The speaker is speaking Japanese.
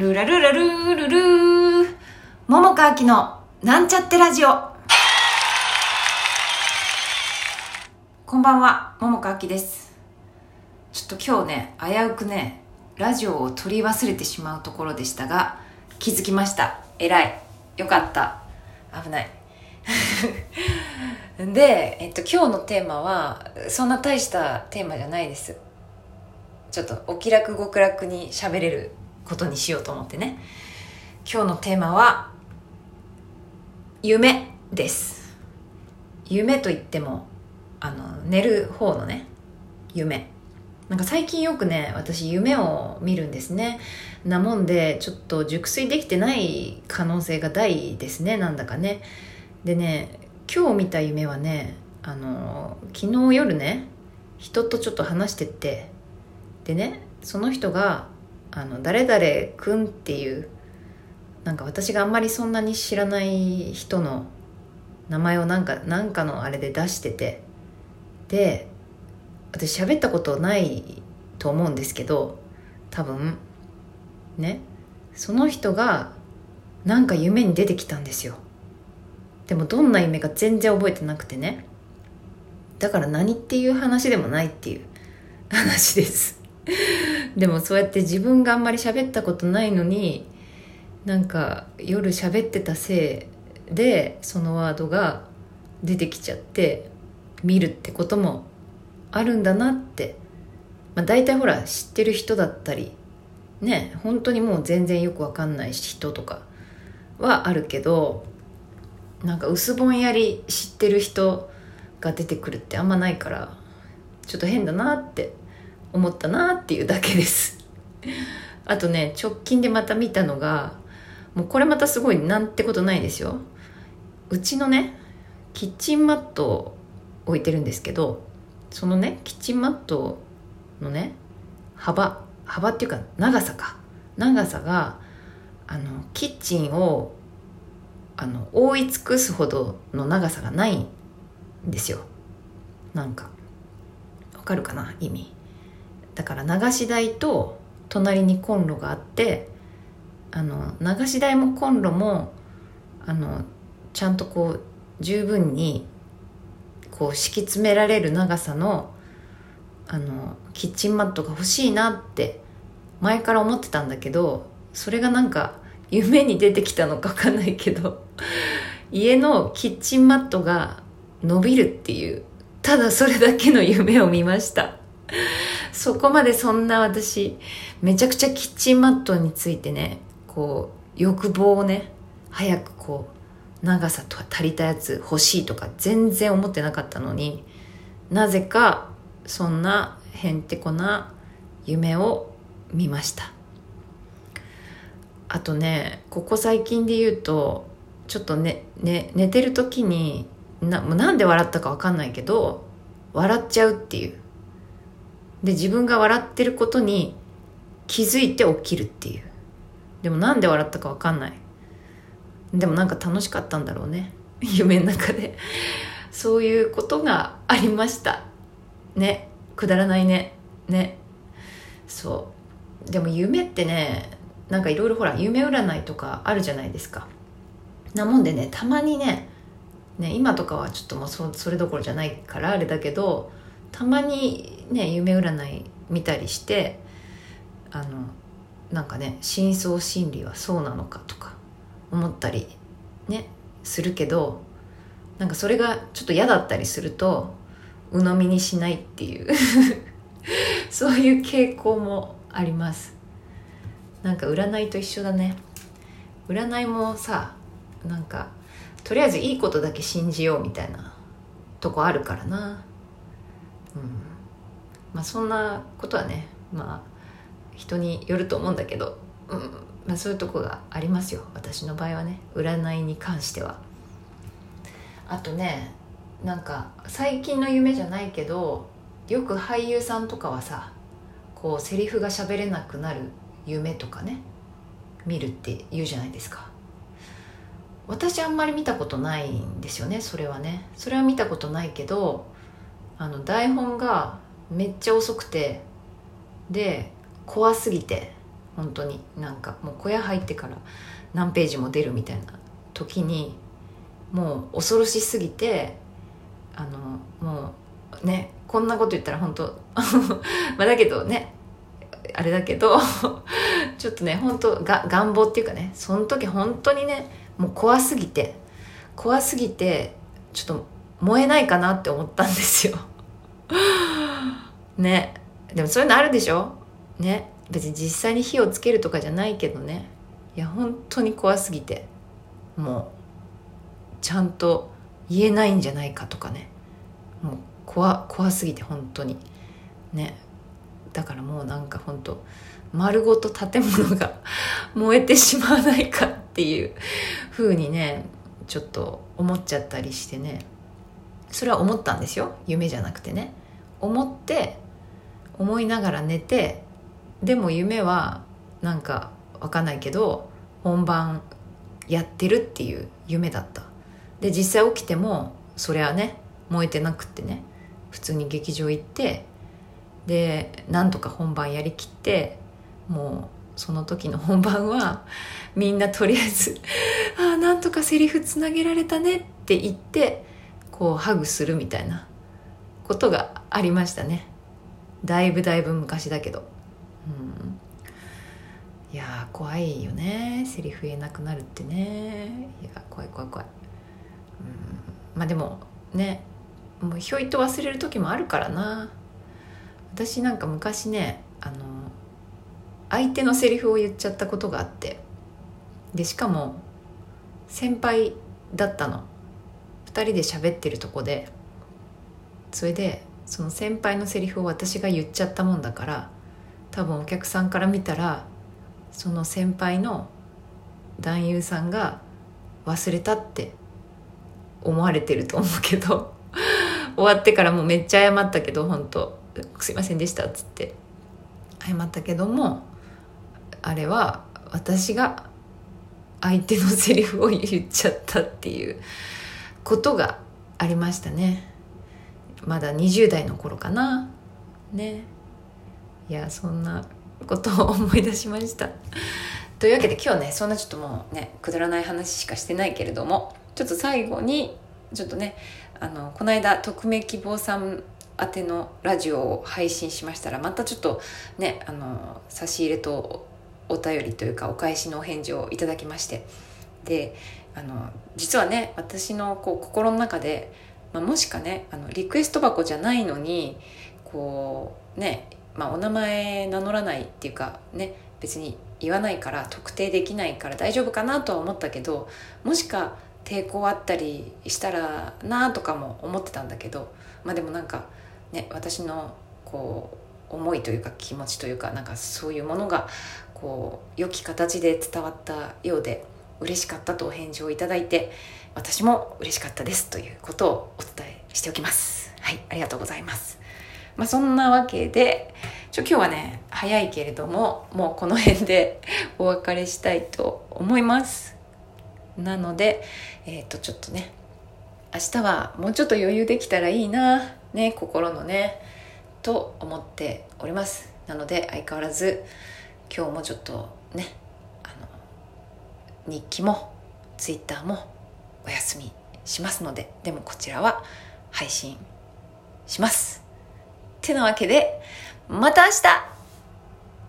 ルラルラルールルー。桃川きのなんちゃってラジオ。こんばんは、桃川きです。ちょっと今日ね、危うくね、ラジオを取り忘れてしまうところでしたが、気づきました。偉い。よかった。危ない。で、えっと、今日のテーマは、そんな大したテーマじゃないです。ちょっとお気楽極楽に喋れることにしようと思ってね。今日のテーマは夢です。夢といってもあの寝る方のね夢。なんか最近よくね私夢を見るんですね。なもんでちょっと熟睡できてない可能性が大ですねなんだかね。でね今日見た夢はねあの昨日夜ね人とちょっと話してって。でねその人があの誰々くんっていうなんか私があんまりそんなに知らない人の名前をなんかなんかのあれで出しててで私喋ったことないと思うんですけど多分ねその人がなんか夢に出てきたんですよ。でもどんな夢か全然覚えてなくてね。だから何っていう話でもないっていう話です。でもそうやって自分があんまり喋ったことないのになんか夜喋ってたせいでそのワードが出てきちゃって見るってこともあるんだなって、まあ、大体ほら知ってる人だったりね本当にもう全然よくわかんない人とかはあるけどなんか薄ぼんやり知ってる人が出てくるってあんまないからちょっと変だなって思ったなっていうだけです。あとね直近でまた見たのがもうこれまたすごいなんてことないですよ。うちのねキッチンマットを置いてるんですけどそのねキッチンマットのね幅幅っていうか長さか。長さがあのキッチンをあの覆い尽くすほどの長さがないんですよ。なんかわかるかな？意味。だから流し台と隣にコンロがあってあの流し台もコンロもあのちゃんとこう十分にこう敷き詰められる長さのあのキッチンマットが欲しいなって前から思ってたんだけどそれがなんか夢に出てきたのか分かんないけど 家のキッチンマットが伸びるっていうただそれだけの夢を見ました。そこまでそんな私めちゃくちゃキッチンマットについてねこう欲望をね早くこう長さとか足りたやつ欲しいとか全然思ってなかったのになぜかそんなへんてこな夢を見ました。あとねここ最近で言うとちょっとねね寝てる時にななんで笑ったか分かんないけど笑っちゃうっていう。で自分が笑ってることに気づいて起きるっていう。でもなんで笑ったか分かんない。でもなんか楽しかったんだろうね。夢の中で。そういうことがありました。ね。くだらないね。ね。そう。でも夢ってねなんかいろいろほら夢占いとかあるじゃないですか。なもんでねたまにねね今とかはちょっともうそそれどころじゃないからあれだけどたまにね夢占い見たりしてあのなんかね深層心理はそうなのかとか思ったりねするけどなんかそれがちょっと嫌だったりすると鵜呑みにしないっていう そういう傾向もあります。なんか占いと一緒だね。占いもさなんかとりあえずいいことだけ信じようみたいなとこあるからな。うん。まあそんなことはねまあ人によると思うんだけど、うんまあ、そういうとこがありますよ。私の場合はね占いに関しては。あとねなんか最近の夢じゃないけどよく俳優さんとかはさこうセリフが喋れなくなる夢とかね見るって言うじゃないですか。私あんまり見たことないんですよねそれはね。それは見たことないけどあの台本がめっちゃ遅くて。で怖すぎて。本当に。なんかもう小屋入ってから何ページも出るみたいな時にもう恐ろしすぎてあのもうねこんなこと言ったら本当 まあだけどねあれだけど ちょっとね本当が願望っていうかねその時本当にねもう怖すぎて怖すぎてちょっと燃えないかなって思ったんですよ。ね。でもそういうのあるでしょ？ね。別に実際に火をつけるとかじゃないけどね。いや本当に怖すぎて。もうちゃんと言えないんじゃないかとかね。もう怖怖すぎて本当に。ね。だからもうなんか本当丸ごと建物が 燃えてしまわないかっていう風にねちょっと思っちゃったりしてね。それは思ったんですよ。夢じゃなくてね。思って思いながら寝てでも夢はなんかわかんないけど本番やってるっていう夢だった。で実際起きてもそりゃね燃えてなくってね。普通に劇場行ってでなんとか本番やりきってもうその時の本番はみんなとりあえず「ああなんとかセリフつなげられたね」って言ってこうハグするみたいなことがありましたね。だいぶだいぶ昔だけど。うん。いや怖いよね。セリフ言えなくなるってね。いや怖い怖い怖い。うん。まあでもね。もうひょいと忘れる時もあるからな。私なんか昔ねあの相手のセリフを言っちゃったことがあって。でしかも先輩だったの。2人で喋ってるとこで。それでその先輩のセリフを私が言っちゃったもんだから多分お客さんから見たらその先輩の男優さんが忘れたって思われてると思うけど 終わってからもうめっちゃ謝ったけど本当すいませんでしたっつって。謝ったけどもあれは私が相手のセリフを言っちゃったっていうことがありましたね。まだ20代の頃かな。ね。いやそんなことを思い出しました。というわけで今日ねそんなちょっともうねくだらない話しかしてないけれどもちょっと最後にちょっとねあのこの間匿名希望さん宛てのラジオを配信しましたらまたちょっとねあの差し入れとお便りというかお返しのお返事をいただきまして。であの実はね私のこう心の中で、まあ、もしかねあのリクエスト箱じゃないのにこうね、まあ、お名前名乗らないっていうかね別に言わないから特定できないから大丈夫かなとは思ったけどもしか抵抗あったりしたらなとかも思ってたんだけどまあでもなんかね私のこう思いというか気持ちというかなんかそういうものがこう良き形で伝わったようで嬉しかったとお返事をいただいて私も嬉しかったですということをお伝えしておきます。はいありがとうございます。まあそんなわけでちょ今日はね早いけれどももうこの辺で お別れしたいと思います。なのでえっ、ー、とちょっとね明日はもうちょっと余裕できたらいいなね心のねと思っております。なので相変わらず今日もちょっとね日記もツイッターもお休みしますのででもこちらは配信します。てなわけでまた明日！